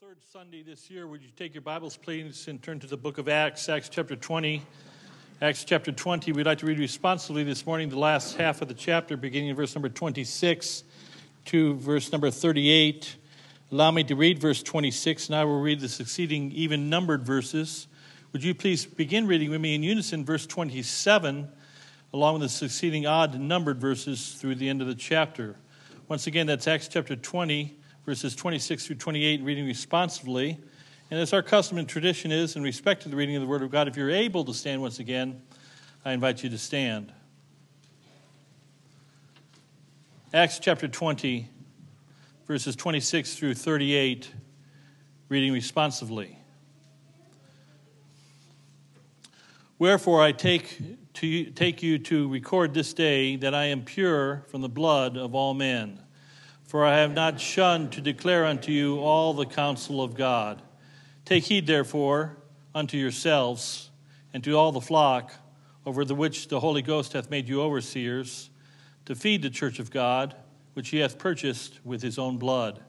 third Sunday this year, would you take your Bibles, please, and turn to the book of Acts, Acts chapter 20. Acts chapter 20, we'd like to read responsibly this morning the last half of the chapter, beginning in verse number 26 to verse number 38. Allow me to read verse 26, and I will read the succeeding even numbered verses. Would you please begin reading with me in unison verse 27, along with the succeeding odd numbered verses through the end of the chapter? Once again, that's Acts chapter 20 verses 26 through 28, reading responsively. And as our custom and tradition is in respect to the reading of the Word of God, if you're able to stand once again, I invite you to stand. Acts chapter 20, verses 26 through 38, reading responsively. Wherefore I take, to, take you to record this day that I am pure from the blood of all men. For I have not shunned to declare unto you all the counsel of God. Take heed, therefore, unto yourselves and to all the flock over the which the Holy Ghost hath made you overseers, to feed the church of God, which he hath purchased with his own blood.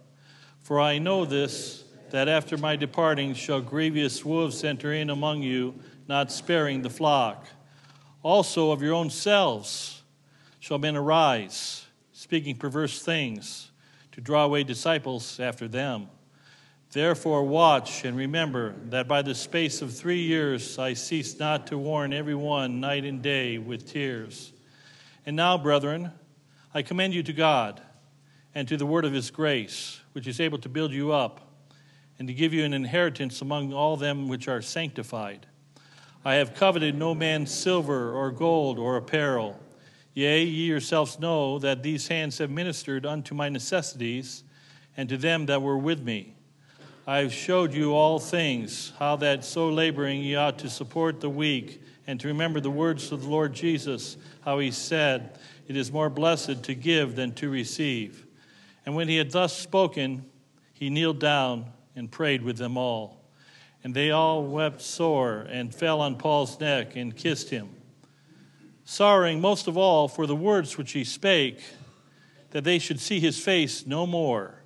For I know this, that after my departing shall grievous wolves enter in among you, not sparing the flock. Also of your own selves shall men arise, speaking perverse things to draw away disciples after them. Therefore, watch and remember that by the space of three years I ceased not to warn every one night and day with tears. And now, brethren, I commend you to God and to the word of his grace, which is able to build you up and to give you an inheritance among all them which are sanctified. I have coveted no man's silver or gold or apparel. Yea, ye yourselves know that these hands have ministered unto my necessities and to them that were with me. I have showed you all things, how that so laboring ye ought to support the weak, and to remember the words of the Lord Jesus, how he said, It is more blessed to give than to receive. And when he had thus spoken, he kneeled down and prayed with them all. And they all wept sore and fell on Paul's neck and kissed him sorrowing most of all for the words which he spake, that they should see his face no more.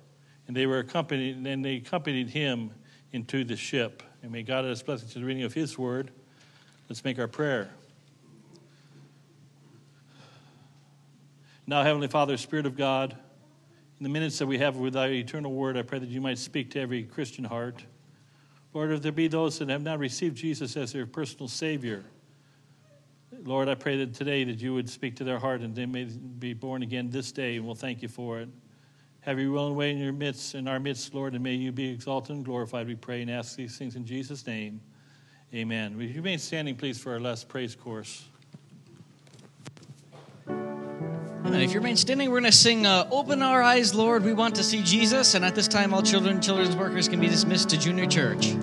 And they were accompanied, and they accompanied him into the ship. And may God add his blessing to the reading of his word. Let's make our prayer. Now, Heavenly Father, Spirit of God, in the minutes that we have with thy eternal word, I pray that you might speak to every Christian heart. Lord, if there be those that have not received Jesus as their personal Savior, Lord, I pray that today that you would speak to their heart and they may be born again this day, and we'll thank you for it. Have your will and way in your midst, in our midst, Lord, and may you be exalted and glorified. We pray and ask these things in Jesus' name. Amen. Will you remain standing, please, for our last praise course? Amen. If you remain standing, we're going to sing uh, "Open Our Eyes, Lord, We Want to See Jesus." And at this time, all children, and children's workers can be dismissed to junior church.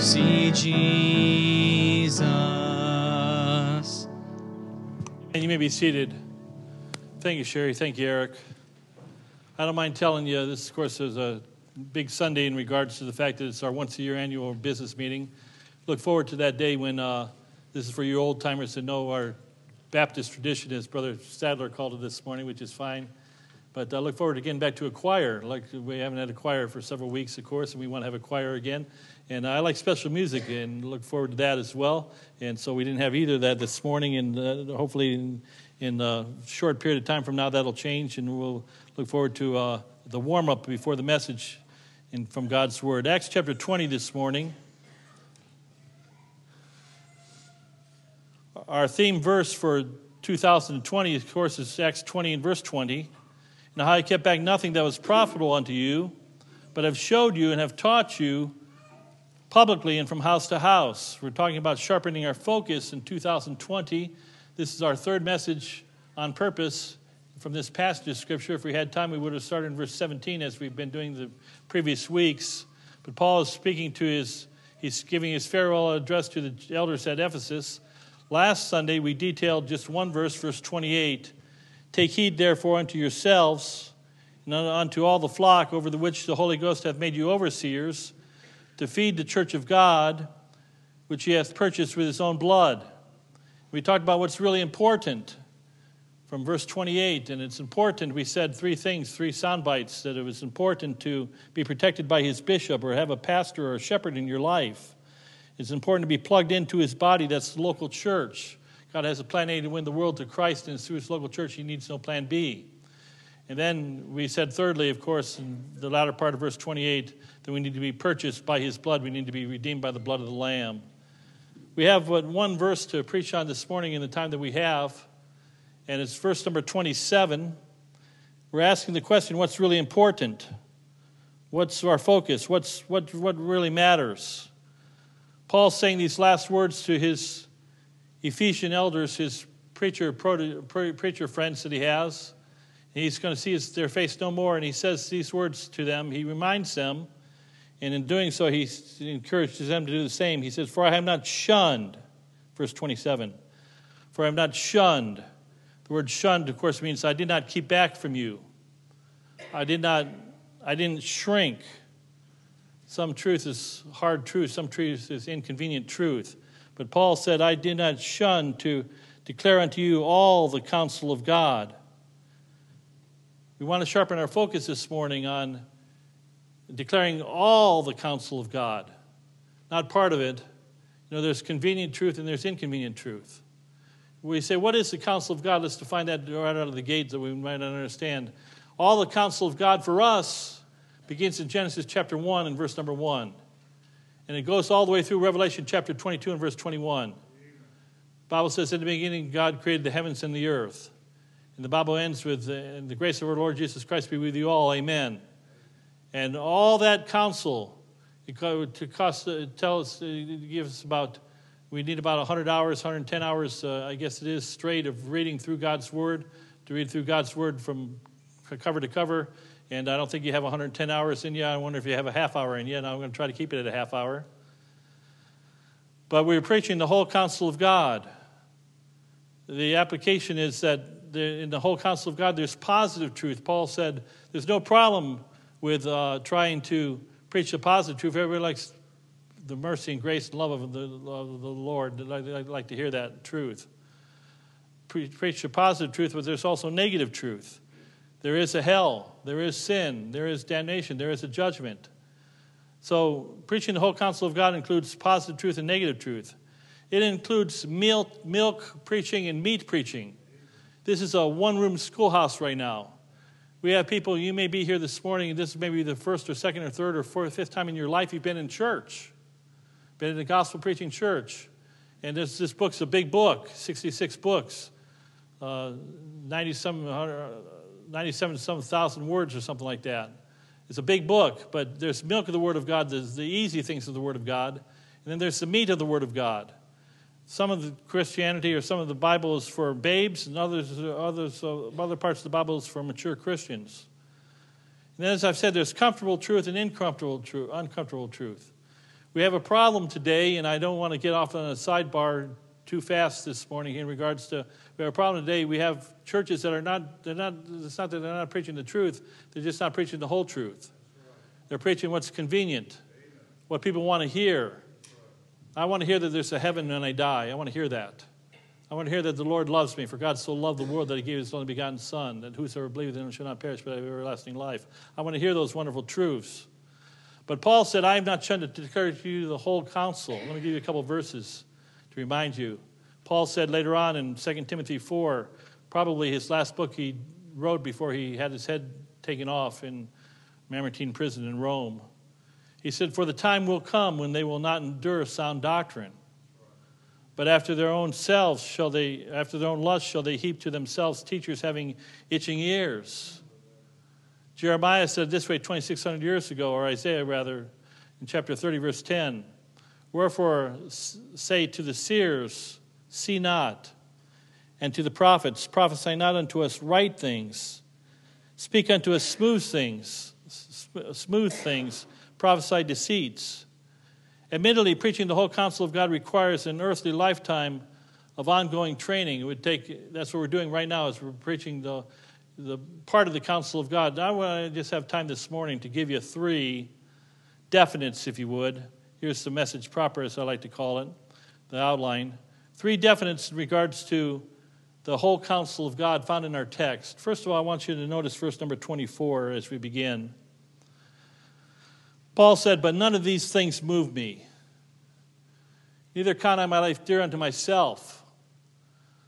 See Jesus. And you may be seated. Thank you, Sherry. Thank you, Eric. I don't mind telling you, this, of course, is a big Sunday in regards to the fact that it's our once a year annual business meeting. Look forward to that day when uh, this is for you old timers to know our Baptist tradition, as Brother Sadler called it this morning, which is fine. But I look forward to getting back to a choir. Like we haven't had a choir for several weeks, of course, and we want to have a choir again. And I like special music and look forward to that as well. And so we didn't have either of that this morning, and uh, hopefully in, in, a short period of time from now that'll change, and we'll look forward to uh, the warm up before the message in, from God's Word. Acts chapter 20 this morning. Our theme verse for 2020, of course, is Acts 20 and verse 20. And how I kept back nothing that was profitable unto you, but have showed you and have taught you publicly and from house to house. We're talking about sharpening our focus in 2020. This is our third message on purpose from this passage of Scripture. If we had time, we would have started in verse 17 as we've been doing the previous weeks. But Paul is speaking to his, he's giving his farewell address to the elders at Ephesus. Last Sunday, we detailed just one verse, verse 28. Take heed, therefore, unto yourselves and unto all the flock over the which the Holy Ghost hath made you overseers, to feed the church of God, which he hath purchased with his own blood. We talked about what's really important from verse 28, and it's important. We said three things, three sound bites that it was important to be protected by his bishop or have a pastor or a shepherd in your life. It's important to be plugged into his body, that's the local church. God has a plan A to win the world to Christ, and through his local church, he needs no plan B. And then we said, thirdly, of course, in the latter part of verse 28, that we need to be purchased by his blood. We need to be redeemed by the blood of the Lamb. We have one verse to preach on this morning in the time that we have and it's verse number 27. We're asking the question what's really important? What's our focus? What's, what, what really matters? Paul's saying these last words to his Ephesian elders, his preacher, preacher friends that he has. He's going to see his, their face no more, and he says these words to them. He reminds them, and in doing so, he encourages them to do the same. He says, For I have not shunned, verse 27, for I have not shunned the word shunned, of course, means I did not keep back from you. I did not, I didn't shrink. Some truth is hard truth, some truth is inconvenient truth. But Paul said, I did not shun to declare unto you all the counsel of God. We want to sharpen our focus this morning on declaring all the counsel of God, not part of it. You know, there's convenient truth and there's inconvenient truth. We say, What is the counsel of God? Let's define that right out of the gate that we might not understand. All the counsel of God for us begins in Genesis chapter 1 and verse number 1. And it goes all the way through Revelation chapter 22 and verse 21. The Bible says, In the beginning, God created the heavens and the earth. And the Bible ends with, uh, the grace of our Lord Jesus Christ be with you all. Amen. And all that counsel, cost, uh, tell us, it gives us about we need about 100 hours, 110 hours, uh, I guess it is, straight of reading through God's Word, to read through God's Word from cover to cover. And I don't think you have 110 hours in you. I wonder if you have a half hour in you. And I'm going to try to keep it at a half hour. But we're preaching the whole counsel of God. The application is that in the whole counsel of God, there's positive truth. Paul said there's no problem with uh, trying to preach the positive truth. Everybody likes the mercy and grace and love of the, of the Lord. I'd like to hear that truth. Pre- preach the positive truth, but there's also negative truth. There is a hell, there is sin, there is damnation, there is a judgment. So, preaching the whole counsel of God includes positive truth and negative truth. It includes milk, milk preaching and meat preaching. This is a one room schoolhouse right now. We have people, you may be here this morning, and this is maybe the first or second or third or fourth, fifth time in your life you've been in church been in a gospel preaching church. And this, this book's a big book, 66 books, uh, 90 some, 97 some thousand words or something like that. It's a big book, but there's milk of the Word of God, there's the easy things of the Word of God, and then there's the meat of the Word of God. Some of the Christianity or some of the Bible is for babes, and others, others uh, other parts of the Bible is for mature Christians. And as I've said, there's comfortable truth and uncomfortable truth. Uncomfortable truth. We have a problem today, and I don't want to get off on a sidebar too fast this morning in regards to we have a problem today. We have churches that are not, they're not, it's not that they're not preaching the truth, they're just not preaching the whole truth. They're preaching what's convenient, what people want to hear. I want to hear that there's a heaven when I die. I want to hear that. I want to hear that the Lord loves me, for God so loved the world that he gave his only begotten Son, that whosoever believes in him shall not perish but have everlasting life. I want to hear those wonderful truths. But Paul said, I am not trying to declare to you the whole counsel. Let me give you a couple verses to remind you. Paul said later on in 2 Timothy 4, probably his last book he wrote before he had his head taken off in Mamertine prison in Rome. He said, For the time will come when they will not endure sound doctrine, but after their own selves shall they, after their own lust shall they heap to themselves teachers having itching ears. Jeremiah said this way 2,600 years ago, or Isaiah rather, in chapter 30, verse 10 Wherefore say to the seers, See not, and to the prophets, prophesy not unto us right things, speak unto us smooth things, smooth things, prophesy deceits. Admittedly, preaching the whole counsel of God requires an earthly lifetime of ongoing training. It would take, that's what we're doing right now, is we're preaching the, the part of the counsel of God. I want to just have time this morning to give you three definites, if you would. Here's the message proper, as I like to call it, the outline. Three definites in regards to the whole counsel of God found in our text. First of all, I want you to notice verse number 24 as we begin. Paul said, But none of these things move me. Neither count I my life dear unto myself,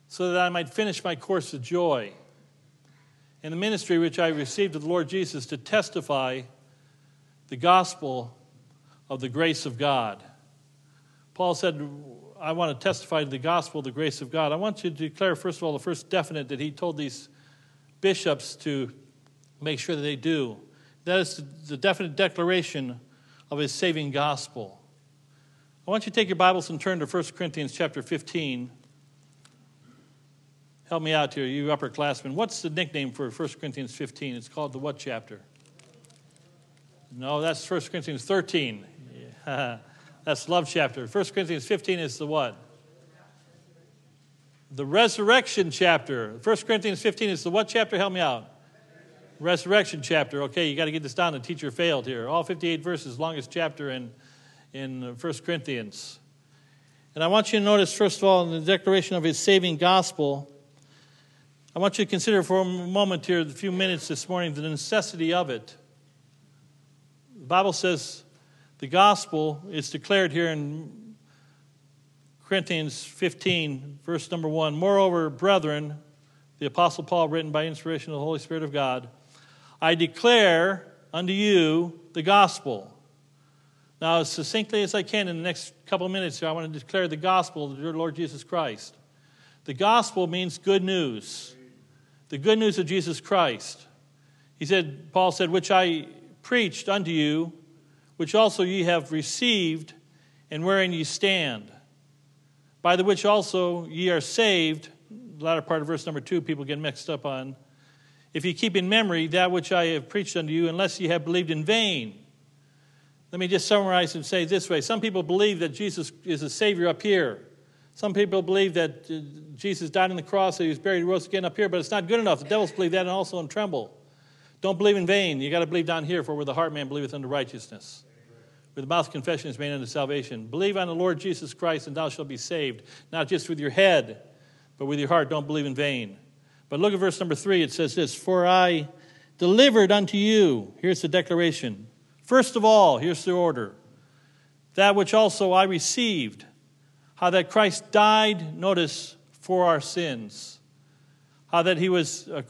so that I might finish my course with joy. In the ministry which I received of the Lord Jesus to testify the gospel of the grace of God. Paul said, I want to testify to the gospel the grace of God. I want you to declare, first of all, the first definite that he told these bishops to make sure that they do. That is the definite declaration of his saving gospel. I want you to take your Bibles and turn to 1 Corinthians chapter 15. Help me out here, you upperclassmen. What's the nickname for 1 Corinthians 15? It's called the what chapter? No, that's 1 Corinthians 13. that's love chapter. 1 Corinthians 15 is the what? The resurrection chapter. 1 Corinthians 15 is the what chapter? Help me out resurrection chapter. Okay, you got to get this down. The teacher failed here. All 58 verses, longest chapter in, in uh, 1 Corinthians. And I want you to notice, first of all, in the declaration of his saving gospel, I want you to consider for a moment here, a few minutes this morning, the necessity of it. The Bible says the gospel is declared here in Corinthians 15, verse number 1. Moreover, brethren, the Apostle Paul, written by inspiration of the Holy Spirit of God, I declare unto you the gospel. Now, as succinctly as I can in the next couple of minutes here, I want to declare the gospel of your Lord Jesus Christ. The gospel means good news, the good news of Jesus Christ. He said, Paul said, which I preached unto you, which also ye have received, and wherein ye stand, by the which also ye are saved. The latter part of verse number two, people get mixed up on if you keep in memory that which I have preached unto you, unless you have believed in vain. Let me just summarize and say this way. Some people believe that Jesus is a Savior up here. Some people believe that uh, Jesus died on the cross, that he was buried, and rose again up here, but it's not good enough. The devils believe that and also in tremble. Don't believe in vain. You got to believe down here, for where the heart man believeth unto righteousness. With the mouth confession is made unto salvation. Believe on the Lord Jesus Christ, and thou shalt be saved. Not just with your head, but with your heart. Don't believe in vain. But look at verse number three. It says this For I delivered unto you, here's the declaration. First of all, here's the order that which also I received, how that Christ died, notice, for our sins, how that he was uh,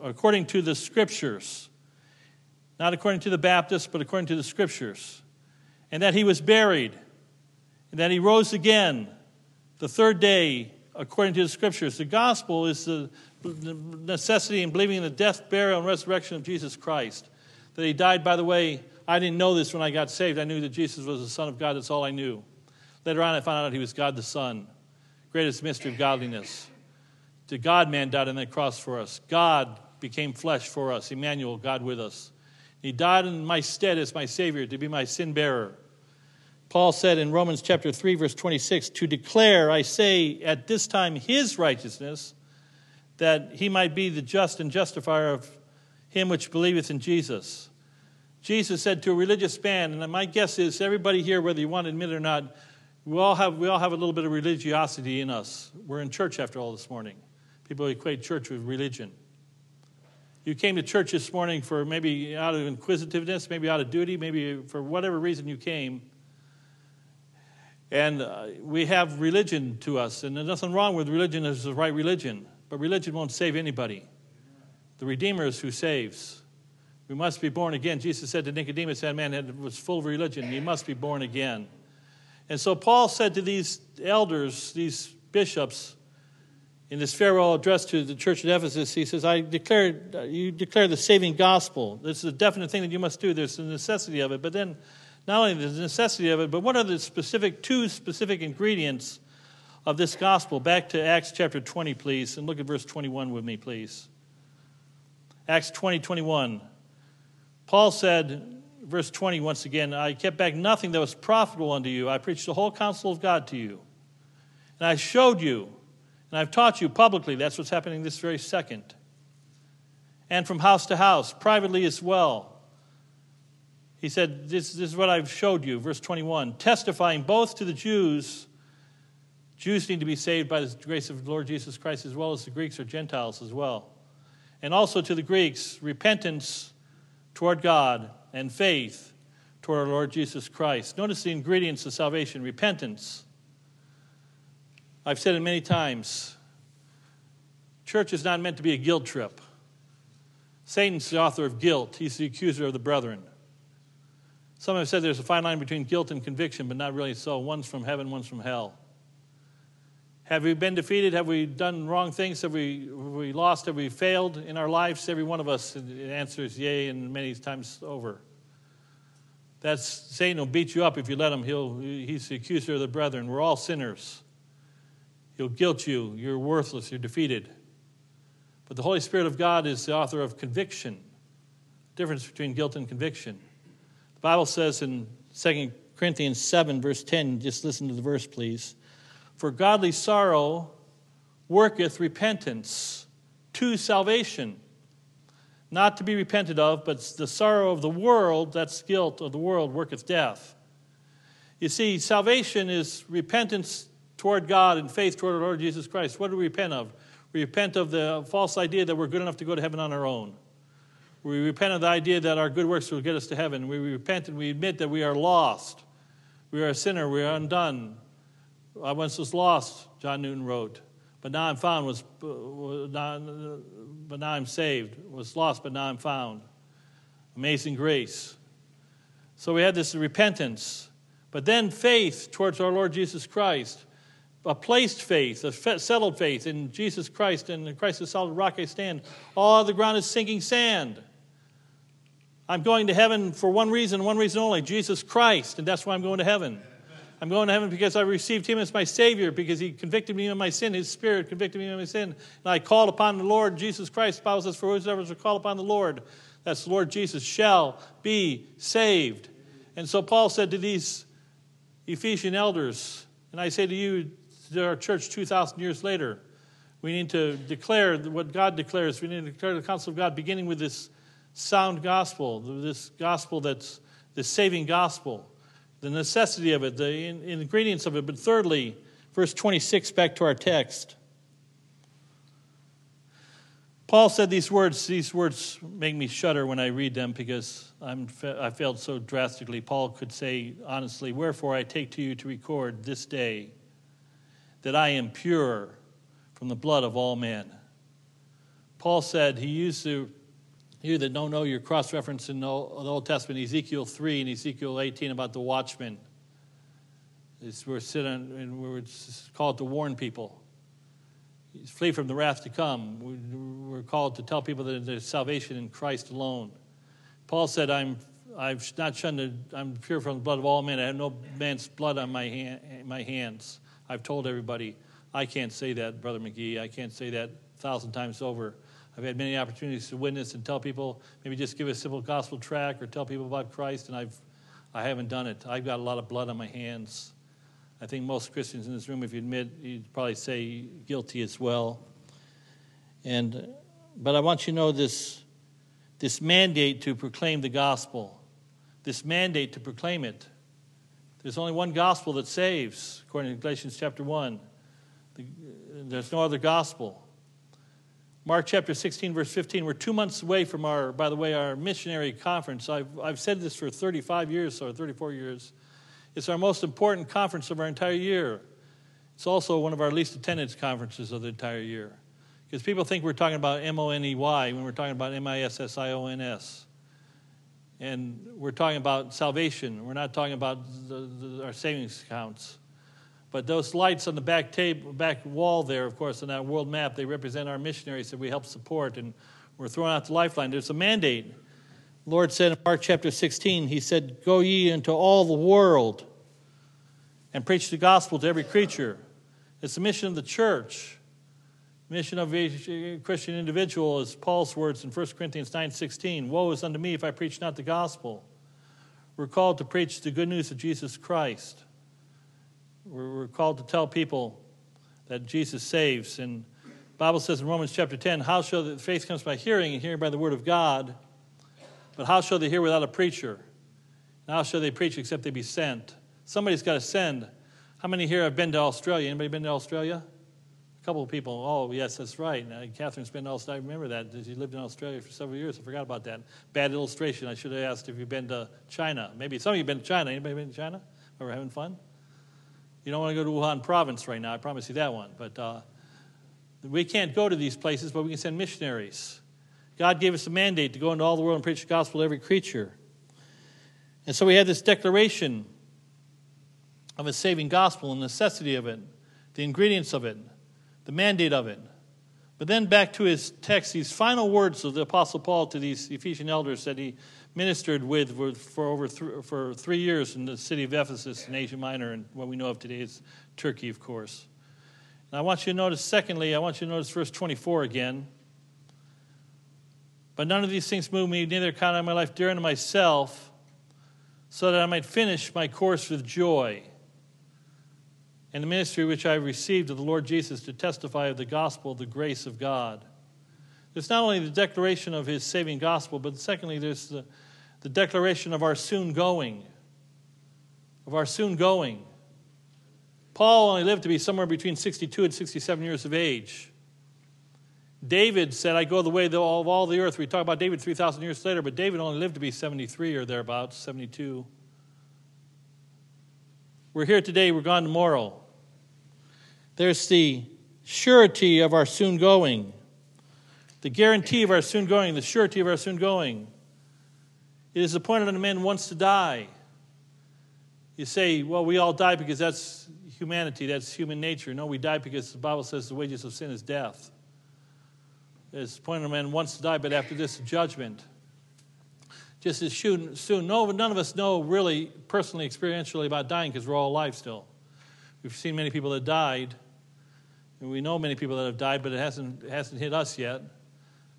according to the scriptures, not according to the Baptists, but according to the scriptures, and that he was buried, and that he rose again the third day according to the scriptures. The gospel is the necessity in believing in the death, burial, and resurrection of Jesus Christ. That he died, by the way, I didn't know this when I got saved. I knew that Jesus was the Son of God. That's all I knew. Later on, I found out he was God the Son. Greatest mystery of godliness. The God man died on that cross for us. God became flesh for us. Emmanuel, God with us. He died in my stead as my Savior to be my sin bearer. Paul said in Romans chapter 3 verse 26 to declare I say at this time his righteousness that he might be the just and justifier of him which believeth in Jesus. Jesus said to a religious man and my guess is everybody here whether you want to admit it or not we all have we all have a little bit of religiosity in us. We're in church after all this morning. People equate church with religion. You came to church this morning for maybe out of inquisitiveness, maybe out of duty, maybe for whatever reason you came. And uh, we have religion to us, and there's nothing wrong with religion as the right religion, but religion won't save anybody. The Redeemer is who saves. We must be born again. Jesus said to Nicodemus, that man was full of religion. he must be born again. And so Paul said to these elders, these bishops, in this farewell address to the church at Ephesus, he says, I declare, you declare the saving gospel. This is a definite thing that you must do. There's a necessity of it. But then not only the necessity of it, but what are the specific two specific ingredients of this gospel. Back to Acts chapter 20, please, and look at verse 21 with me, please. Acts 20, 21. Paul said, verse 20 once again, I kept back nothing that was profitable unto you. I preached the whole counsel of God to you. And I showed you, and I've taught you publicly. That's what's happening this very second. And from house to house, privately as well. He said, This, this is what I've showed you, verse 21, testifying both to the Jews Jews need to be saved by the grace of the Lord Jesus Christ as well as the Greeks or Gentiles as well. And also to the Greeks, repentance toward God and faith toward our Lord Jesus Christ. Notice the ingredients of salvation repentance. I've said it many times. Church is not meant to be a guilt trip. Satan's the author of guilt, he's the accuser of the brethren. Some have said there's a fine line between guilt and conviction, but not really so. One's from heaven, one's from hell. Have we been defeated? Have we done wrong things? Have we, have we lost? Have we failed in our lives? Every one of us, the answer is yea, and many times over. That's Satan will beat you up if you let him. He'll, he's the accuser of the brethren. We're all sinners. He'll guilt you. You're worthless. You're defeated. But the Holy Spirit of God is the author of conviction. Difference between guilt and conviction. The Bible says in 2 Corinthians 7, verse 10, just listen to the verse, please. For godly sorrow worketh repentance to salvation. Not to be repented of, but the sorrow of the world, that's guilt of the world, worketh death. You see, salvation is repentance toward God and faith toward our Lord Jesus Christ. What do we repent of? We repent of the false idea that we're good enough to go to heaven on our own. We repent of the idea that our good works will get us to heaven. We repent and we admit that we are lost. We are a sinner. We are undone. I once was lost, John Newton wrote, but now I'm found, was, uh, uh, but now I'm saved. Was lost, but now I'm found. Amazing grace. So we had this repentance, but then faith towards our Lord Jesus Christ, a placed faith, a settled faith in Jesus Christ, and in Christ the solid rock I stand. All the ground is sinking sand. I'm going to heaven for one reason, one reason only Jesus Christ, and that's why I'm going to heaven. I'm going to heaven because I received him as my Savior, because he convicted me of my sin. His Spirit convicted me of my sin. And I called upon the Lord Jesus Christ. The Bible says, For whosoever shall call upon the Lord, that's the Lord Jesus, shall be saved. And so Paul said to these Ephesian elders, and I say to you, to our church 2,000 years later, we need to declare what God declares. We need to declare the counsel of God, beginning with this sound gospel, this gospel that's the saving gospel the necessity of it, the ingredients of it. But thirdly, verse 26, back to our text. Paul said these words. These words make me shudder when I read them because I'm, I failed so drastically. Paul could say honestly, Wherefore I take to you to record this day that I am pure from the blood of all men. Paul said, he used the you that don't know your cross reference in the Old Testament, Ezekiel 3 and Ezekiel 18 about the watchman. It's, we're sitting and we're called to warn people. Flee from the wrath to come. We're called to tell people that there's salvation in Christ alone. Paul said, I'm, I've not shunned, it. I'm pure from the blood of all men. I have no man's blood on my, hand, my hands. I've told everybody. I can't say that, Brother McGee. I can't say that a thousand times over. I've had many opportunities to witness and tell people, maybe just give a simple gospel track or tell people about Christ, and I've, I haven't done it. I've got a lot of blood on my hands. I think most Christians in this room, if you admit, you'd probably say guilty as well. And, but I want you to know this, this mandate to proclaim the gospel, this mandate to proclaim it. There's only one gospel that saves, according to Galatians chapter 1. There's no other gospel. Mark chapter 16, verse 15. We're two months away from our, by the way, our missionary conference. I've, I've said this for 35 years or 34 years. It's our most important conference of our entire year. It's also one of our least attended conferences of the entire year. Because people think we're talking about M O N E Y when we're talking about M I S S I O N S. And we're talking about salvation. We're not talking about the, the, our savings accounts. But those lights on the back table, back wall there, of course, on that world map, they represent our missionaries that we help support, and we're throwing out the lifeline. There's a mandate. The Lord said in Mark chapter 16, He said, Go ye into all the world and preach the gospel to every creature. It's the mission of the church. Mission of a Christian individual is Paul's words in 1 Corinthians 9:16. Woe is unto me if I preach not the gospel. We're called to preach the good news of Jesus Christ. We're called to tell people that Jesus saves. And Bible says in Romans chapter 10, how shall the faith comes by hearing, and hearing by the word of God? But how shall they hear without a preacher? And how shall they preach except they be sent? Somebody's got to send. How many here have been to Australia? Anybody been to Australia? A couple of people. Oh, yes, that's right. Now, Catherine's been to Australia. I remember that. She lived in Australia for several years. I forgot about that. Bad illustration. I should have asked if you've been to China. Maybe some of you have been to China. Anybody been to China? Or having fun? You don't want to go to Wuhan province right now, I promise you that one. But uh, we can't go to these places, but we can send missionaries. God gave us a mandate to go into all the world and preach the gospel to every creature. And so we have this declaration of a saving gospel and the necessity of it, the ingredients of it, the mandate of it. But then back to his text, these final words of the Apostle Paul to these Ephesian elders that he ministered with for over for three years in the city of Ephesus in Asia Minor, and what we know of today is Turkey, of course. And I want you to notice, secondly, I want you to notice verse 24 again. But none of these things move me, neither count I my life dear unto myself, so that I might finish my course with joy. And the ministry which I received of the Lord Jesus to testify of the gospel of the grace of God. There's not only the declaration of his saving gospel, but secondly, there's the the declaration of our soon going. Of our soon going. Paul only lived to be somewhere between 62 and 67 years of age. David said, I go the way of all the earth. We talk about David 3,000 years later, but David only lived to be 73 or thereabouts, 72. We're here today, we're gone tomorrow. There's the surety of our soon going, the guarantee of our soon going, the surety of our soon going. It is appointed unto man once to die. You say, well, we all die because that's humanity, that's human nature. No, we die because the Bible says the wages of sin is death. It's appointed unto man once to die, but after this, judgment. Just as soon. No, none of us know really personally, experientially about dying because we're all alive still. We've seen many people that died, and we know many people that have died, but it hasn't, it hasn't hit us yet.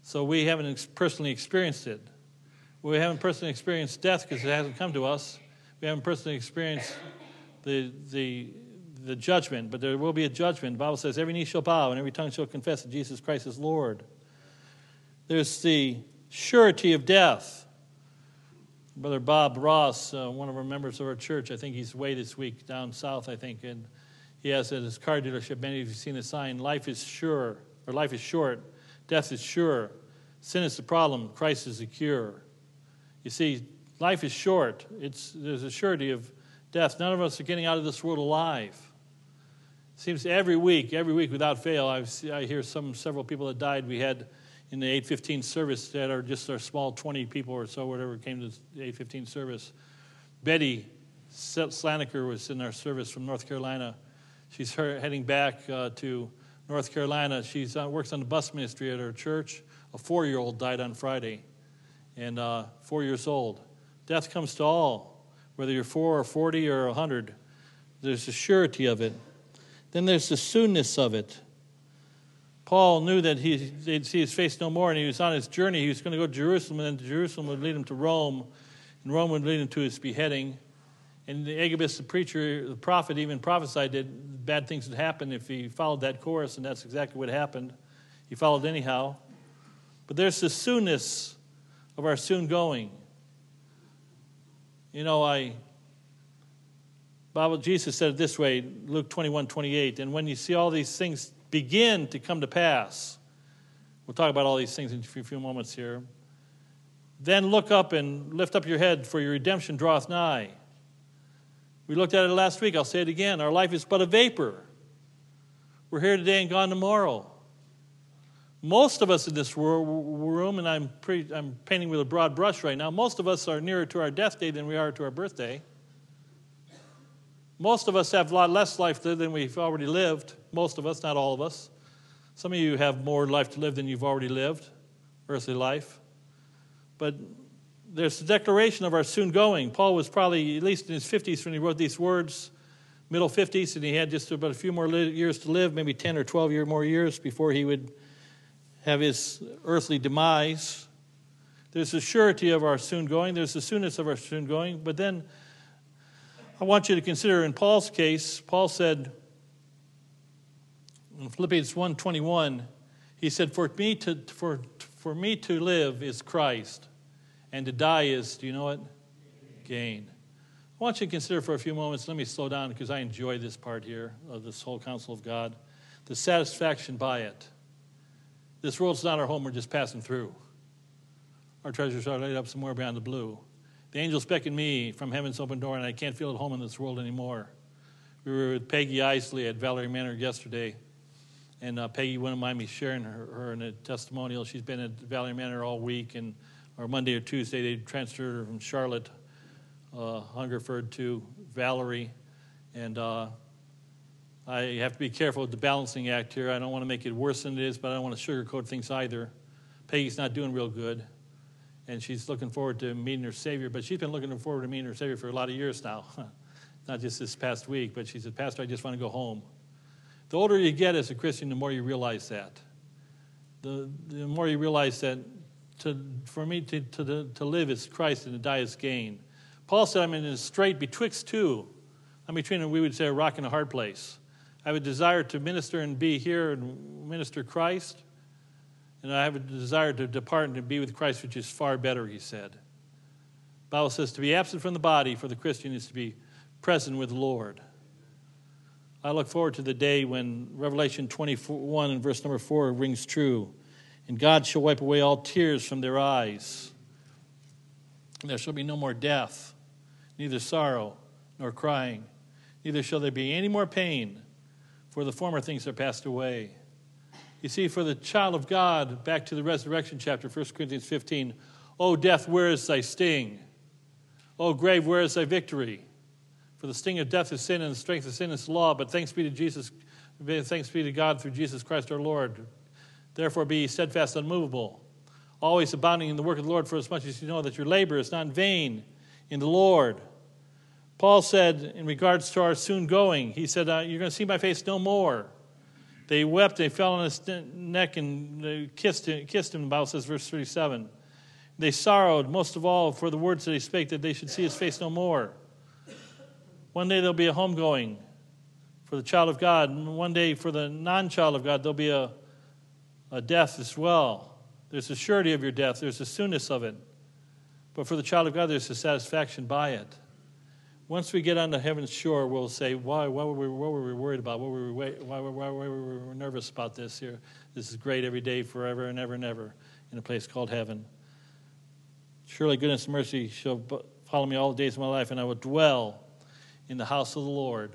So we haven't personally experienced it. We haven't personally experienced death because it hasn't come to us. We haven't personally experienced the, the, the judgment, but there will be a judgment. The Bible says every knee shall bow and every tongue shall confess that Jesus Christ is Lord. There's the surety of death. Brother Bob Ross, uh, one of our members of our church, I think he's away this week down south, I think, and he has at his car dealership. Many of you have seen the sign, life is sure, or life is short, death is sure. Sin is the problem, Christ is the cure. You see, life is short. It's, there's a surety of death. None of us are getting out of this world alive. It seems every week, every week without fail, I've, I hear some several people that died. We had in the 815 service that are just our small 20 people or so, whatever came to the 815 service. Betty Slaniker was in our service from North Carolina. She's heading back uh, to North Carolina. She uh, works on the bus ministry at her church. A four year old died on Friday and uh, four years old. Death comes to all, whether you're four or 40 or 100. There's a surety of it. Then there's the soonness of it. Paul knew that he, they'd see his face no more, and he was on his journey. He was going to go to Jerusalem, and then Jerusalem would lead him to Rome, and Rome would lead him to his beheading. And the Agabus, the preacher, the prophet, even prophesied that bad things would happen if he followed that course, and that's exactly what happened. He followed anyhow. But there's the soonness of our soon going. You know, I Bible Jesus said it this way, Luke 21, 28, and when you see all these things begin to come to pass, we'll talk about all these things in a few moments here. Then look up and lift up your head, for your redemption draweth nigh. We looked at it last week. I'll say it again. Our life is but a vapor. We're here today and gone tomorrow. Most of us in this room, and I'm, pre, I'm painting with a broad brush right now, most of us are nearer to our death day than we are to our birthday. Most of us have a lot less life than we've already lived. Most of us, not all of us. Some of you have more life to live than you've already lived, earthly life. But there's the declaration of our soon going. Paul was probably at least in his 50s when he wrote these words. middle 50s, and he had just about a few more years to live, maybe 10 or 12 year more years before he would have his earthly demise. There's the surety of our soon going, there's the soonness of our soon going, but then I want you to consider in Paul's case, Paul said in Philippians 1:21, he said, "For me to for for me to live is Christ, and to die is, do you know what? Gain." I want you to consider for a few moments. Let me slow down because I enjoy this part here of this whole counsel of God. The satisfaction by it. This world's not our home, we're just passing through. Our treasures are laid up somewhere beyond the blue. The angels beckon me from heaven's open door, and I can't feel at home in this world anymore. We were with Peggy Isley at Valerie Manor yesterday, and uh, Peggy wouldn't mind me sharing her, her in a testimonial. She's been at Valerie Manor all week, and or Monday or Tuesday they transferred her from Charlotte, uh, Hungerford to Valerie, and uh, I have to be careful with the balancing act here. I don't want to make it worse than it is, but I don't want to sugarcoat things either. Peggy's not doing real good and she's looking forward to meeting her Savior. But she's been looking forward to meeting her Savior for a lot of years now, not just this past week. But she said, Pastor, I just want to go home. The older you get as a Christian, the more you realize that. The, the more you realize that to, for me to, to, to live is Christ and to die is gain. Paul said, I'm in a strait betwixt two. I'm between, and we would say, a rock and a hard place. I have a desire to minister and be here and minister Christ, and I have a desire to depart and to be with Christ, which is far better, he said. The Bible says to be absent from the body for the Christian is to be present with the Lord. I look forward to the day when Revelation 21 and verse number 4 rings true. And God shall wipe away all tears from their eyes. There shall be no more death, neither sorrow nor crying, neither shall there be any more pain, for the former things are passed away. You see, for the child of God, back to the resurrection chapter, 1 Corinthians 15, O death, where is thy sting? O grave, where is thy victory? For the sting of death is sin, and the strength of sin is law. But thanks be to Jesus, thanks be to God through Jesus Christ our Lord. Therefore, be steadfast, unmovable, always abounding in the work of the Lord, for as much as you know that your labor is not in vain in the Lord. Paul said, in regards to our soon going, he said, uh, You're going to see my face no more. They wept, they fell on his neck and kissed him, kissed him, the Bible says, verse 37. They sorrowed most of all for the words that he spake, that they should see his face no more. One day there'll be a homegoing for the child of God, and one day for the non child of God, there'll be a, a death as well. There's a surety of your death, there's a soonness of it. But for the child of God, there's a satisfaction by it. Once we get on the heaven's shore, we'll say, why, why were we, what were we worried about? What were we, why, why, why were we nervous about this here? This is great every day, forever and ever and ever, in a place called heaven. Surely goodness and mercy shall follow me all the days of my life, and I will dwell in the house of the Lord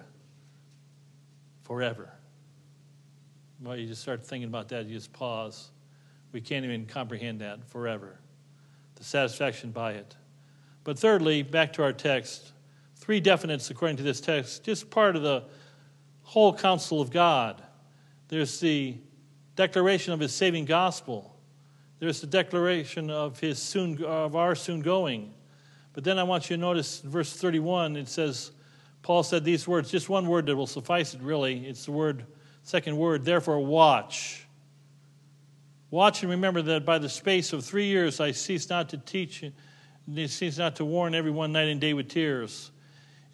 forever. Well, you just start thinking about that, you just pause. We can't even comprehend that forever. The satisfaction by it. But thirdly, back to our text, Three definites, according to this text, just part of the whole counsel of God. There's the declaration of his saving gospel. There's the declaration of his soon of our soon going. But then I want you to notice verse 31, it says, Paul said these words, just one word that will suffice it really. It's the word, second word, therefore watch. Watch and remember that by the space of three years I cease not to teach, cease not to warn everyone night and day with tears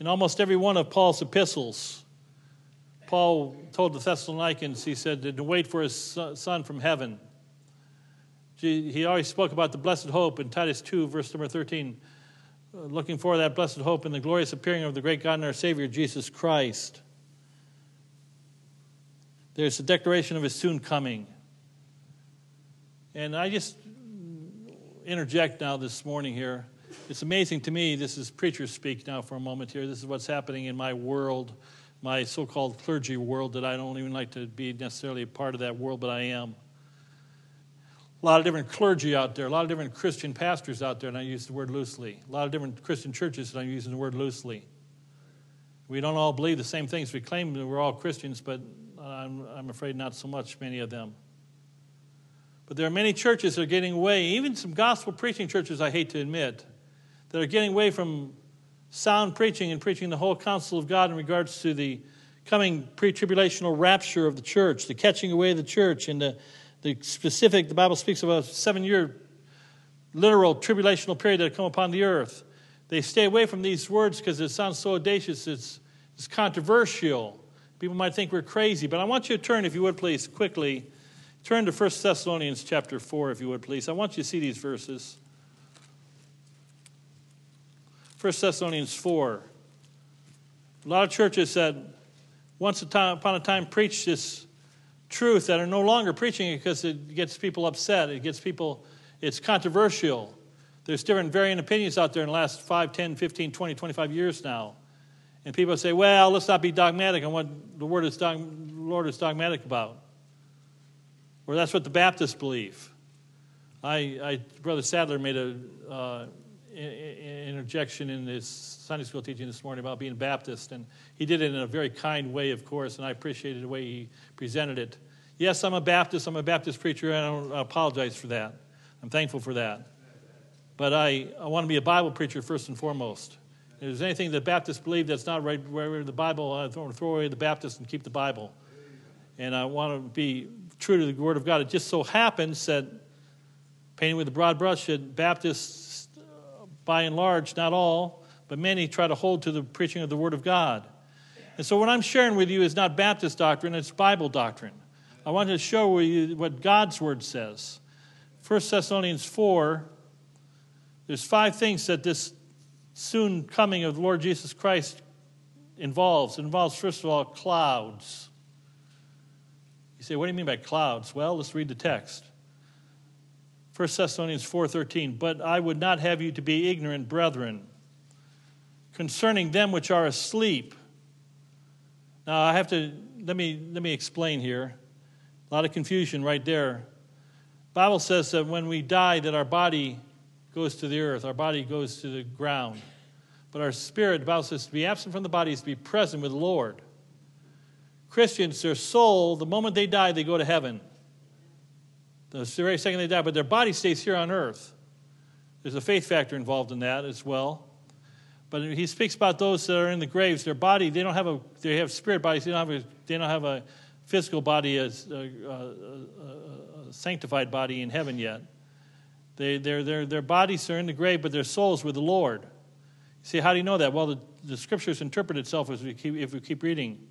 in almost every one of Paul's epistles, Paul told the Thessalonians, he said, to wait for his son from heaven. He always spoke about the blessed hope in Titus 2, verse number 13, uh, looking for that blessed hope in the glorious appearing of the great God and our Savior, Jesus Christ. There's a declaration of his soon coming. And I just interject now this morning here it's amazing to me. This is preacher speak now for a moment here. This is what's happening in my world, my so called clergy world, that I don't even like to be necessarily a part of that world, but I am. A lot of different clergy out there, a lot of different Christian pastors out there, and I use the word loosely. A lot of different Christian churches, and I'm using the word loosely. We don't all believe the same things. We claim that we're all Christians, but I'm, I'm afraid not so much, many of them. But there are many churches that are getting away, even some gospel preaching churches, I hate to admit, that are getting away from sound preaching and preaching the whole counsel of God in regards to the coming pre tribulational rapture of the church, the catching away of the church, and the, the specific, the Bible speaks of a seven year literal tribulational period that come upon the earth. They stay away from these words because it sounds so audacious, it's, it's controversial. People might think we're crazy, but I want you to turn, if you would please, quickly. Turn to 1 Thessalonians chapter 4, if you would please. I want you to see these verses. 1 Thessalonians 4. A lot of churches that once upon a time preached this truth that are no longer preaching it because it gets people upset. It gets people, it's controversial. There's different varying opinions out there in the last 5, 10, 15, 20, 25 years now. And people say, well, let's not be dogmatic on what the word is dog- Lord is dogmatic about. Or that's what the Baptists believe. I, I Brother Sadler made a uh, interjection in his Sunday school teaching this morning about being Baptist, and he did it in a very kind way, of course, and I appreciated the way he presented it. Yes, I'm a Baptist. I'm a Baptist preacher, and I apologize for that. I'm thankful for that. But I, I want to be a Bible preacher first and foremost. If there's anything that Baptists believe that's not right where the Bible, I want to throw away the Baptist and keep the Bible. And I want to be true to the Word of God. It just so happens that, painting with a broad brush, that Baptists by and large, not all, but many try to hold to the preaching of the Word of God. And so, what I'm sharing with you is not Baptist doctrine, it's Bible doctrine. I want to show you what God's Word says. 1 Thessalonians 4, there's five things that this soon coming of the Lord Jesus Christ involves. It involves, first of all, clouds. You say, what do you mean by clouds? Well, let's read the text. 1 Thessalonians 4:13 But I would not have you to be ignorant brethren concerning them which are asleep. Now I have to let me let me explain here. A lot of confusion right there. Bible says that when we die that our body goes to the earth our body goes to the ground. But our spirit the Bible says to be absent from the body is to be present with the Lord. Christians their soul the moment they die they go to heaven the very second they die, but their body stays here on earth. There's a faith factor involved in that as well. But he speaks about those that are in the graves. Their body, they don't have a, they have spirit bodies. They don't have a, they don't have a physical body, as a, a, a sanctified body in heaven yet. They, their, their, their bodies are in the grave, but their souls with the Lord. See, how do you know that? Well, the, the scriptures interpret itself as we keep, if we keep reading.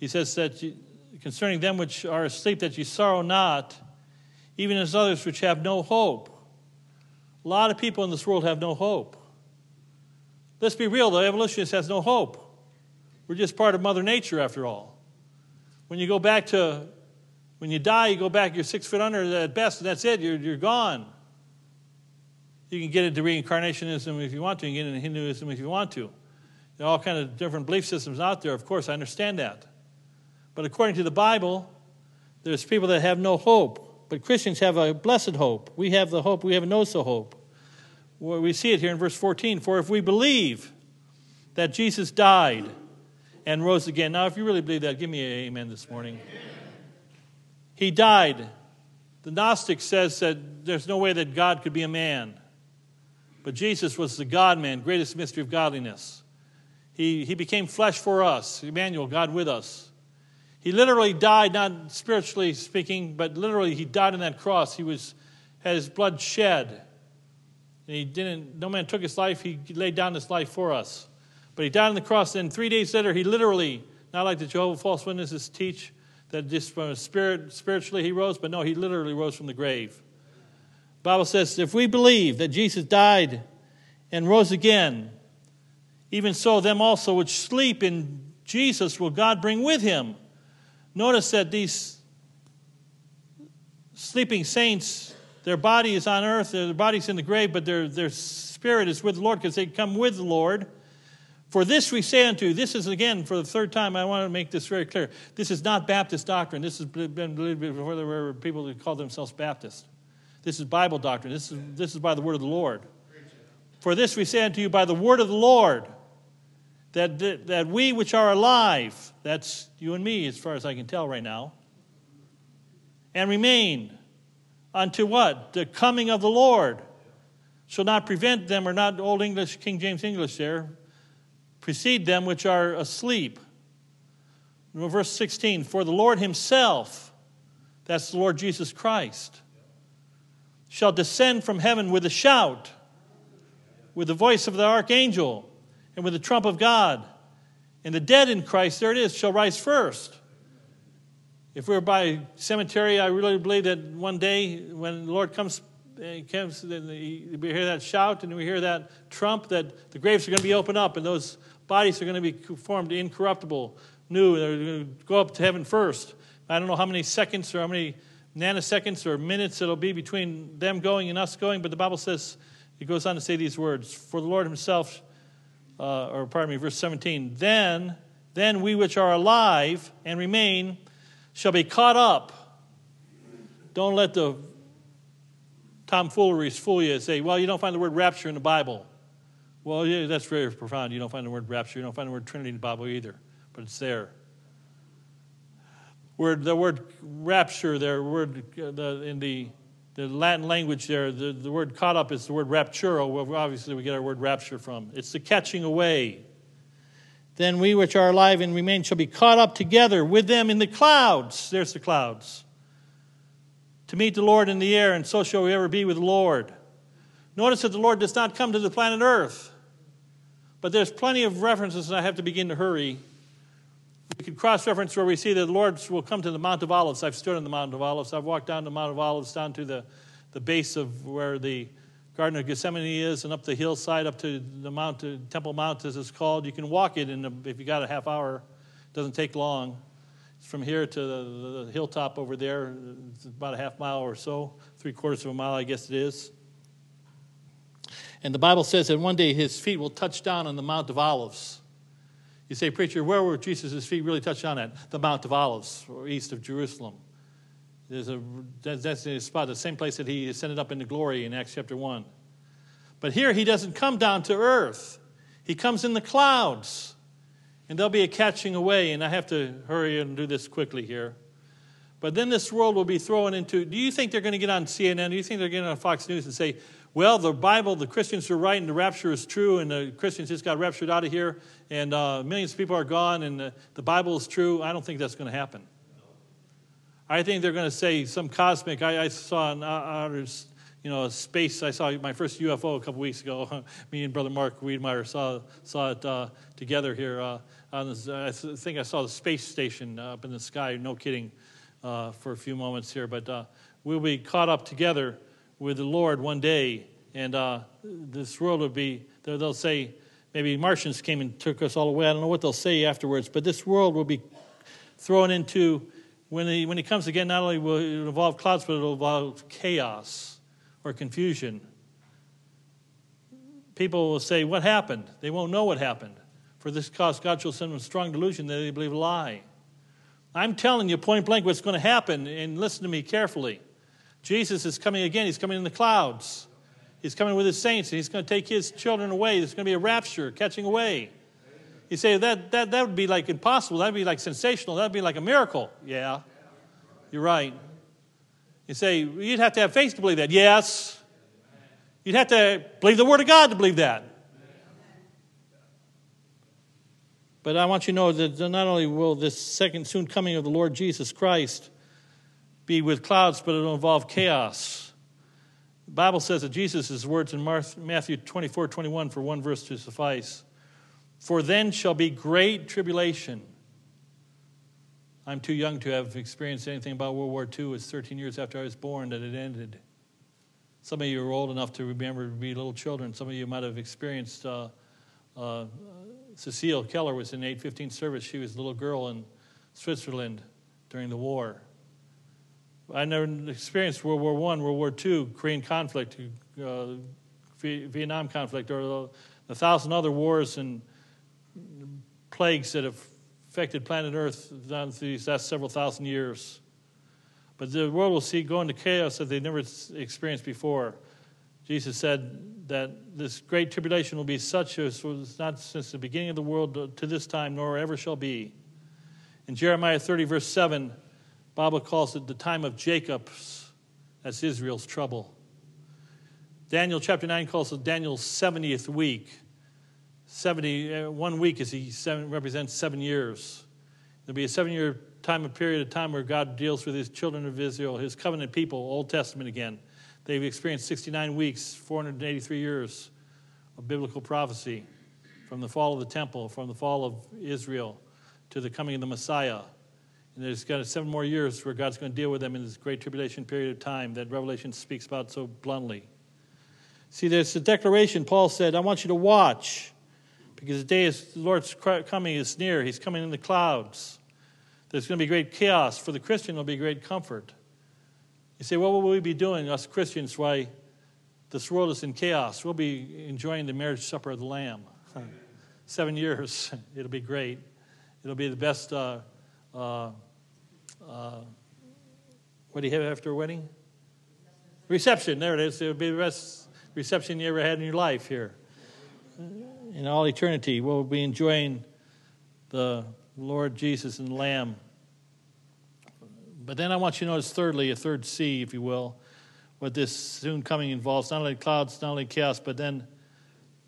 He says that you, concerning them which are asleep, that you sorrow not, even as others which have no hope. A lot of people in this world have no hope. Let's be real, the evolutionist has no hope. We're just part of Mother Nature, after all. When you go back to, when you die, you go back, you're six foot under at best, and that's it, you're, you're gone. You can get into reincarnationism if you want to, you can get into Hinduism if you want to. There are all kinds of different belief systems out there, of course, I understand that. But according to the Bible, there's people that have no hope. But Christians have a blessed hope. We have the hope, we have no so hope. We see it here in verse 14. For if we believe that Jesus died and rose again. Now, if you really believe that, give me an amen this morning. He died. The Gnostic says that there's no way that God could be a man. But Jesus was the God man, greatest mystery of godliness. He, he became flesh for us, Emmanuel, God with us. He literally died, not spiritually speaking, but literally he died on that cross. He was had his blood shed. And he didn't, no man took his life, he laid down his life for us. But he died on the cross, then three days later, he literally, not like the Jehovah false witnesses teach, that just from a spirit, spiritually he rose, but no, he literally rose from the grave. The Bible says, if we believe that Jesus died and rose again, even so, them also which sleep in Jesus will God bring with him. Notice that these sleeping saints, their body is on earth, their body's in the grave, but their, their spirit is with the Lord because they come with the Lord. For this we say unto you, this is again for the third time, I want to make this very clear. This is not Baptist doctrine. This has been believed before there were people who called themselves Baptist. This is Bible doctrine. This is, this is by the word of the Lord. For this we say unto you by the word of the Lord that, that, that we which are alive, that's you and me as far as I can tell right now, and remain unto what? The coming of the Lord shall not prevent them, or not Old English, King James English there, precede them which are asleep. Verse 16 For the Lord himself, that's the Lord Jesus Christ, shall descend from heaven with a shout, with the voice of the archangel, and with the trump of God. And the dead in Christ, there it is, shall rise first. If we are by cemetery, I really believe that one day when the Lord comes, eh, he comes we hear that shout and we hear that trump, that the graves are going to be opened up and those bodies are going to be formed incorruptible, new. They're going to go up to heaven first. I don't know how many seconds or how many nanoseconds or minutes it'll be between them going and us going, but the Bible says, it goes on to say these words For the Lord Himself, uh, or pardon me, verse 17, then, then we which are alive and remain shall be caught up. Don't let the tomfooleries fool you and say, well, you don't find the word rapture in the Bible. Well, yeah, that's very profound. You don't find the word rapture, you don't find the word Trinity in the Bible either, but it's there. Word, the word rapture, there, word the, in the, the Latin language there, the, the word caught up is the word rapturo, where obviously we get our word rapture from. It's the catching away. Then we which are alive and remain shall be caught up together with them in the clouds. There's the clouds. To meet the Lord in the air, and so shall we ever be with the Lord. Notice that the Lord does not come to the planet Earth. But there's plenty of references, and I have to begin to hurry. We could cross reference where we see that the Lord will come to the Mount of Olives. I've stood on the Mount of Olives. I've walked down the Mount of Olives, down to the, the base of where the Garden of Gethsemane is, and up the hillside, up to the Mount, Temple Mount, as it's called. You can walk it in a, if you got a half hour. It doesn't take long. It's from here to the, the hilltop over there. It's about a half mile or so, three quarters of a mile, I guess it is. And the Bible says that one day his feet will touch down on the Mount of Olives. You say, Preacher, where were Jesus' feet really touched on at? The Mount of Olives, or east of Jerusalem. There's a designated spot, the same place that he ascended up into glory in Acts chapter 1. But here he doesn't come down to earth, he comes in the clouds. And there'll be a catching away, and I have to hurry and do this quickly here. But then this world will be thrown into. Do you think they're going to get on CNN? Do you think they're going to get on Fox News and say, well, the Bible, the Christians are right, and the rapture is true, and the Christians just got raptured out of here, and uh, millions of people are gone, and the, the Bible is true. I don't think that's going to happen. I think they're going to say some cosmic. I, I saw an outer, you know, space. I saw my first UFO a couple weeks ago. Me and Brother Mark Wiedmeyer saw saw it uh, together here. Uh, this, I think I saw the space station up in the sky. No kidding, uh, for a few moments here, but uh, we'll be caught up together with the Lord one day, and uh, this world will be, they'll say, maybe Martians came and took us all away. I don't know what they'll say afterwards, but this world will be thrown into, when he, when he comes again, not only will it involve clouds, but it'll involve chaos or confusion. People will say, What happened? They won't know what happened. For this cause, God shall send them strong delusion that they believe a lie. I'm telling you point blank what's going to happen, and listen to me carefully. Jesus is coming again. He's coming in the clouds. He's coming with his saints, and he's going to take his children away. There's going to be a rapture, catching away. You say that, that, that would be like impossible. That would be like sensational. That would be like a miracle. Yeah, you're right. You say, you'd have to have faith to believe that. Yes. You'd have to believe the Word of God to believe that. But I want you to know that not only will this second soon coming of the Lord Jesus Christ be with clouds, but it'll involve chaos. The Bible says that Jesus' words in Matthew 24 21 for one verse to suffice. For then shall be great tribulation. I'm too young to have experienced anything about World War II. It's 13 years after I was born that it ended. Some of you are old enough to remember to be little children. Some of you might have experienced. Uh, uh, Cecile Keller was in 815 service. She was a little girl in Switzerland during the war. I never experienced World War I, World War II, Korean conflict, uh, Vietnam conflict, or the, thousand other wars and plagues that have affected planet Earth down these last several thousand years. But the world will see go into chaos that they've never experienced before. Jesus said that this great tribulation will be such as was not since the beginning of the world to this time, nor ever shall be. In Jeremiah 30, verse 7, Bible calls it the time of Jacob's, that's Israel's trouble. Daniel chapter 9 calls it Daniel's 70th week. 70, uh, one week is he seven, represents seven years. There'll be a seven year time, a period of time where God deals with his children of Israel, his covenant people, Old Testament again. They've experienced 69 weeks, 483 years of biblical prophecy from the fall of the temple, from the fall of Israel to the coming of the Messiah. And there's got seven more years where God's going to deal with them in this great tribulation period of time that Revelation speaks about so bluntly. See, there's a declaration Paul said, I want you to watch because the day is the Lord's coming is near. He's coming in the clouds. There's going to be great chaos. For the Christian, there'll be great comfort. You say, what will we be doing, us Christians, why this world is in chaos? We'll be enjoying the marriage supper of the Lamb. Seven years. It'll be great. It'll be the best. Uh, uh, uh, what do you have after a wedding? Reception. There it is. It'll be the best reception you ever had in your life here. In all eternity, we'll be enjoying the Lord Jesus and the Lamb but then I want you to notice, thirdly, a third C, if you will, what this soon coming involves not only clouds, not only chaos, but then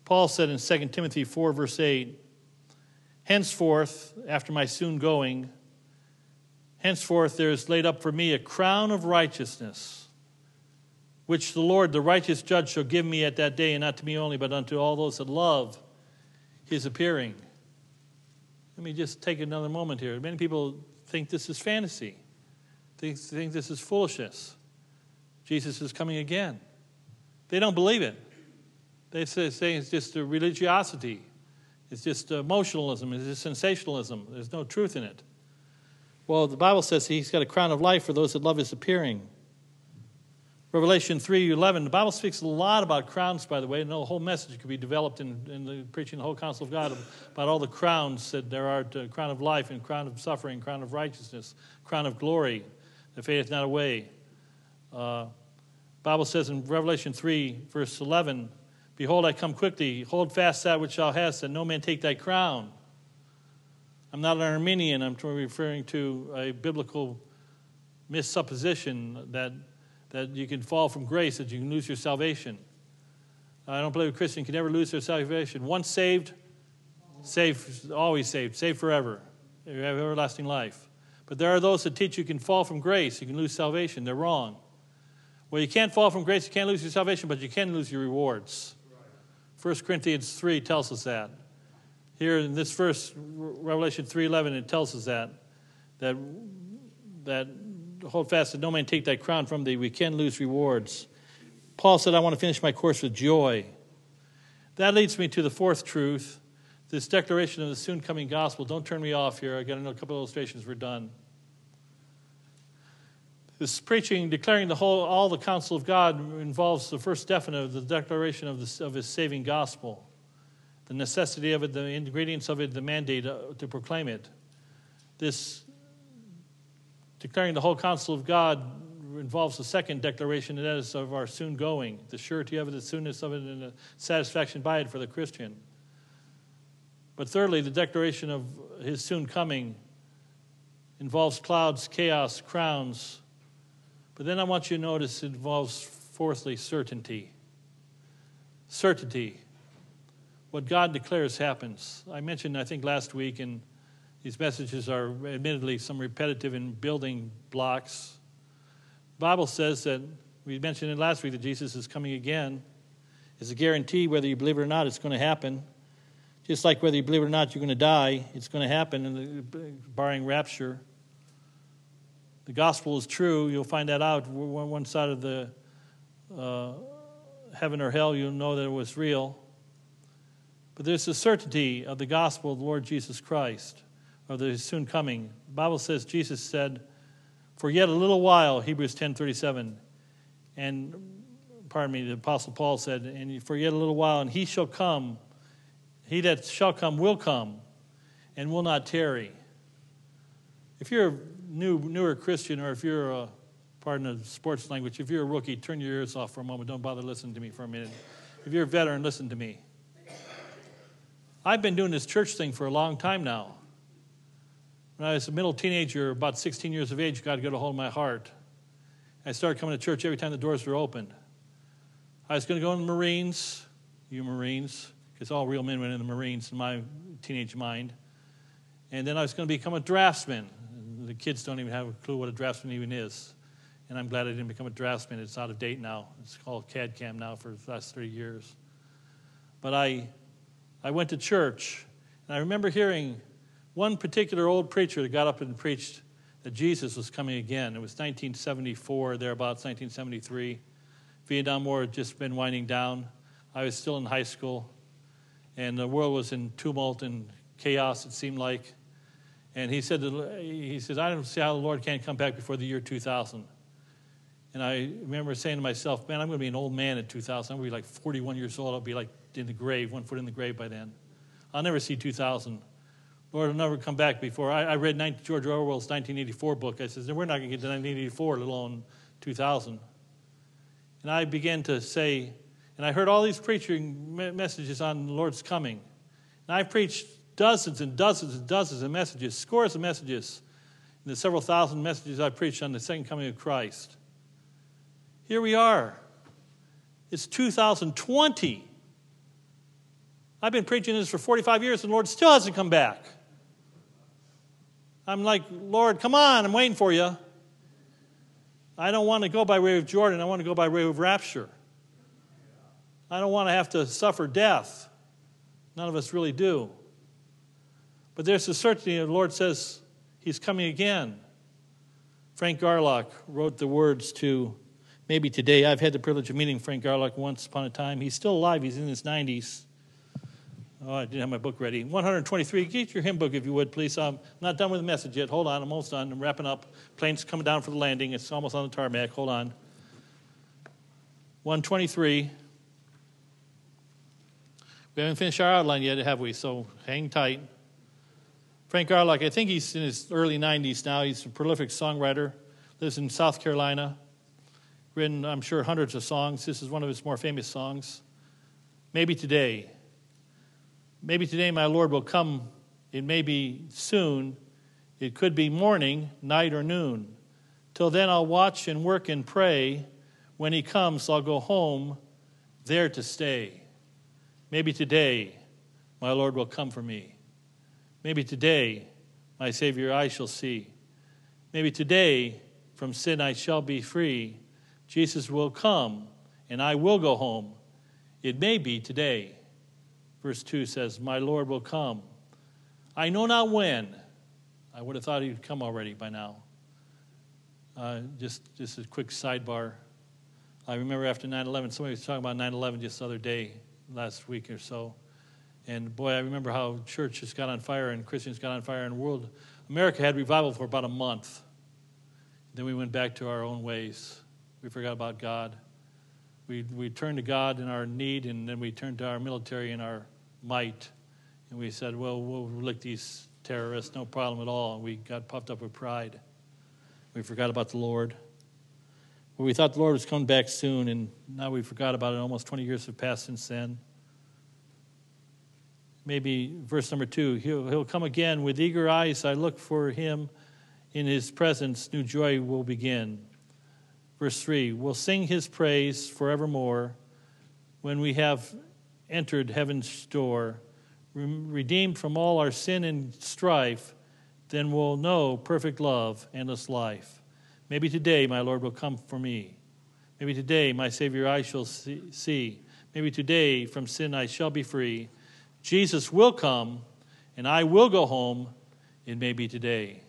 Paul said in 2 Timothy 4, verse 8, Henceforth, after my soon going, henceforth there is laid up for me a crown of righteousness, which the Lord, the righteous judge, shall give me at that day, and not to me only, but unto all those that love his appearing. Let me just take another moment here. Many people think this is fantasy. They think this is foolishness. Jesus is coming again. They don't believe it. They say, say it's just a religiosity. It's just emotionalism. It's just sensationalism. There's no truth in it. Well, the Bible says he's got a crown of life for those that love his appearing. Revelation 3.11, the Bible speaks a lot about crowns, by the way, and the whole message could be developed in, in the preaching the whole counsel of God about all the crowns that there are, to, crown of life and crown of suffering, crown of righteousness, crown of glory that fadeth not away. Uh, Bible says in Revelation 3, verse 11, Behold, I come quickly. Hold fast that which thou hast, that no man take thy crown. I'm not an Arminian. I'm referring to a biblical missupposition that, that you can fall from grace, that you can lose your salvation. I don't believe a Christian can ever lose their salvation. Once saved, saved, always saved, saved forever. You have everlasting life. But there are those that teach you can fall from grace, you can lose salvation. They're wrong. Well, you can't fall from grace, you can't lose your salvation, but you can lose your rewards. 1 Corinthians 3 tells us that. Here in this verse, Revelation 3.11, it tells us that, that, that hold fast that no man take thy crown from thee. We can lose rewards. Paul said, I want to finish my course with joy. That leads me to the fourth truth this declaration of the soon coming gospel. Don't turn me off here. I got a couple of illustrations. We're done. This preaching, declaring the whole, all the counsel of God involves the first definite of the declaration of, the, of His saving gospel, the necessity of it, the ingredients of it, the mandate uh, to proclaim it. This declaring the whole counsel of God involves the second declaration, and that is of our soon going, the surety of it, the soonness of it, and the satisfaction by it for the Christian. But thirdly, the declaration of his soon coming involves clouds, chaos, crowns. But then I want you to notice it involves, fourthly, certainty. Certainty. What God declares happens. I mentioned, I think, last week, and these messages are admittedly some repetitive in building blocks. The Bible says that, we mentioned it last week, that Jesus is coming again. It's a guarantee, whether you believe it or not, it's going to happen. Just like whether you believe it or not, you're going to die. It's going to happen, barring rapture. The gospel is true. You'll find that out. One side of the uh, heaven or hell, you'll know that it was real. But there's the certainty of the gospel of the Lord Jesus Christ, of the soon coming. The Bible says Jesus said, "For yet a little while," Hebrews 10:37, and pardon me, the Apostle Paul said, "And for yet a little while, and he shall come." He that shall come will come and will not tarry. If you're a new, newer Christian, or if you're a, pardon the sports language, if you're a rookie, turn your ears off for a moment. Don't bother listening to me for a minute. If you're a veteran, listen to me. I've been doing this church thing for a long time now. When I was a middle teenager, about 16 years of age, God got a hold of my heart. I started coming to church every time the doors were opened. I was going to go in the Marines, you Marines, because all real men went in the Marines in my teenage mind. And then I was going to become a draftsman. The kids don't even have a clue what a draftsman even is. And I'm glad I didn't become a draftsman. It's out of date now. It's called CAD CAM now for the last three years. But I, I went to church, and I remember hearing one particular old preacher that got up and preached that Jesus was coming again. It was 1974, thereabouts, 1973. Vietnam War had just been winding down. I was still in high school, and the world was in tumult and chaos, it seemed like. And he said, he says, I don't see how the Lord can't come back before the year 2000. And I remember saying to myself, man, I'm going to be an old man in 2000. I'm going to be like 41 years old. I'll be like in the grave, one foot in the grave by then. I'll never see 2000. Lord I'll never come back before. I, I read 19, George Orwell's 1984 book. I said, we're not going to get to 1984, let alone 2000. And I began to say, and I heard all these preaching messages on the Lord's coming. And I preached dozens and dozens and dozens of messages, scores of messages, and the several thousand messages I preached on the second coming of Christ. Here we are. It's 2020. I've been preaching this for 45 years, and the Lord still hasn't come back. I'm like, Lord, come on, I'm waiting for you. I don't want to go by way of Jordan, I want to go by way of rapture. I don't want to have to suffer death. None of us really do. But there's a certainty, the Lord says He's coming again. Frank Garlock wrote the words to maybe today. I've had the privilege of meeting Frank Garlock once upon a time. He's still alive, he's in his 90s. Oh, I didn't have my book ready. 123. Get your hymn book if you would, please. I'm not done with the message yet. Hold on, I'm almost done. I'm wrapping up. Plane's coming down for the landing. It's almost on the tarmac. Hold on. 123. We haven't finished our outline yet, have we? So hang tight. Frank Garlock, I think he's in his early 90s now. He's a prolific songwriter, lives in South Carolina, written, I'm sure, hundreds of songs. This is one of his more famous songs. Maybe today. Maybe today my Lord will come. It may be soon. It could be morning, night, or noon. Till then, I'll watch and work and pray. When he comes, I'll go home, there to stay. Maybe today my Lord will come for me. Maybe today, my Savior, I shall see. Maybe today, from sin I shall be free. Jesus will come, and I will go home. It may be today. Verse 2 says, My Lord will come. I know not when. I would have thought he'd come already by now. Uh, just, just a quick sidebar. I remember after 9 11, somebody was talking about 9 11 just the other day, last week or so. And boy, I remember how churches got on fire and Christians got on fire, and world America had revival for about a month. Then we went back to our own ways. We forgot about God. We, we turned to God in our need, and then we turned to our military in our might. And we said, well, we'll lick these terrorists, no problem at all. And we got puffed up with pride. We forgot about the Lord. Well, we thought the Lord was coming back soon, and now we forgot about it. Almost 20 years have passed since then maybe verse number two he'll, he'll come again with eager eyes i look for him in his presence new joy will begin verse 3 we'll sing his praise forevermore when we have entered heaven's door redeemed from all our sin and strife then we'll know perfect love endless life maybe today my lord will come for me maybe today my savior i shall see maybe today from sin i shall be free Jesus will come, and I will go home. It may be today.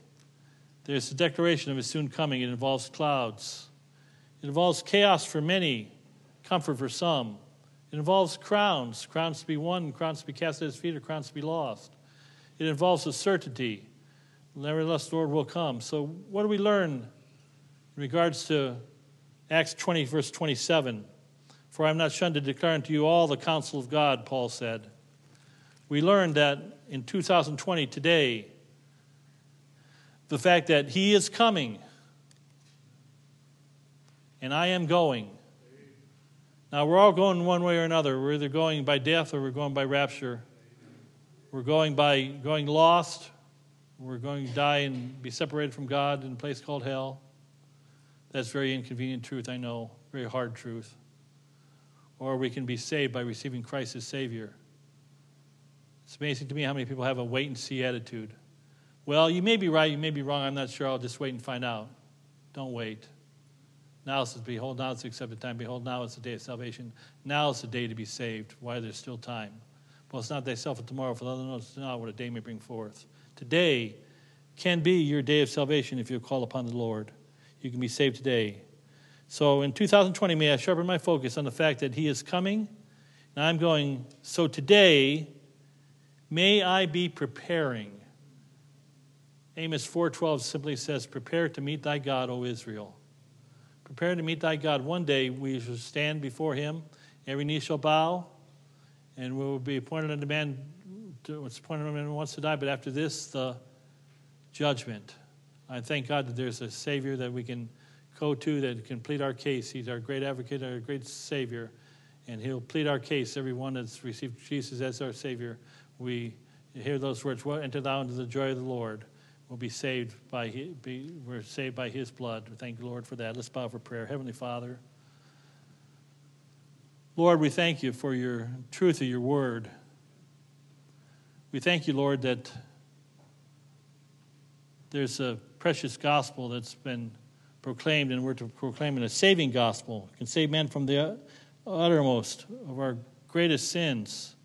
There's a declaration of his soon coming. It involves clouds. It involves chaos for many, comfort for some. It involves crowns, crowns to be won, crowns to be cast at his feet, or crowns to be lost. It involves a certainty. Nevertheless, the Lord will come. So, what do we learn in regards to Acts 20, verse 27? For I am not shunned to declare unto you all the counsel of God, Paul said we learned that in 2020, today, the fact that He is coming and I am going. Now, we're all going one way or another. We're either going by death or we're going by rapture. We're going by going lost. We're going to die and be separated from God in a place called hell. That's very inconvenient truth, I know, very hard truth. Or we can be saved by receiving Christ as Savior. It's amazing to me how many people have a wait and see attitude. Well, you may be right, you may be wrong, I'm not sure. I'll just wait and find out. Don't wait. Now is behold, now is the accepted time. Behold, now is the day of salvation. Now is the day to be saved. Why there's still time. Well, it's not thyself for tomorrow, for other knows not what a day may bring forth. Today can be your day of salvation if you call upon the Lord. You can be saved today. So in 2020, may I sharpen my focus on the fact that He is coming. And I'm going, so today, may I be preparing. Amos 4:12 simply says, "Prepare to meet thy God, O Israel." Prepare to meet thy God. One day we shall stand before him, every knee shall bow, and we will be appointed unto man what's appointed unto man who wants to die, but after this, the judgment. I thank God that there's a Savior that we can go to that can plead our case. He's our great advocate, our great Savior, and He'll plead our case. Everyone that's received Jesus as our Savior, we hear those words, well, enter thou into the joy of the Lord. We'll be saved by his, be, we're saved by His blood. Thank the Lord for that. Let's bow for prayer. Heavenly Father, Lord, we thank you for your truth of your word. We thank you, Lord, that there's a precious gospel that's been proclaimed, and we're to proclaim it a saving gospel. It can save men from the uttermost of our greatest sins.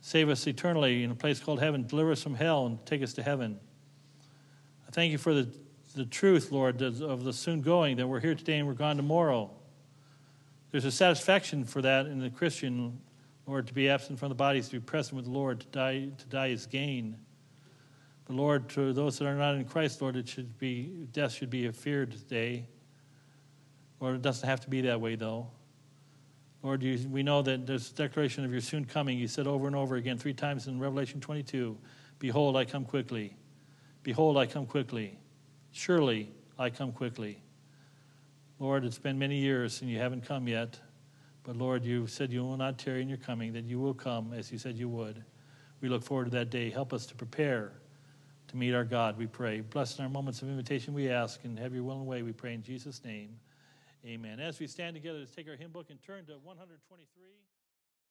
Save us eternally in a place called heaven. Deliver us from hell and take us to heaven. I thank you for the, the truth, Lord, of the soon going, that we're here today and we're gone tomorrow. There's a satisfaction for that in the Christian, Lord, to be absent from the body, to be present with the Lord, to die, to die is gain. But Lord, to those that are not in Christ, Lord, it should be death should be a feared day. Lord, it doesn't have to be that way, though. Lord, you, we know that there's a declaration of your soon coming. You said over and over again, three times in Revelation 22, Behold, I come quickly. Behold, I come quickly. Surely I come quickly. Lord, it's been many years and you haven't come yet. But Lord, you said you will not tarry in your coming, that you will come as you said you would. We look forward to that day. Help us to prepare to meet our God, we pray. Bless in our moments of invitation, we ask, and have your will and way, we pray in Jesus' name. Amen. As we stand together, let's take our hymn book and turn to 123.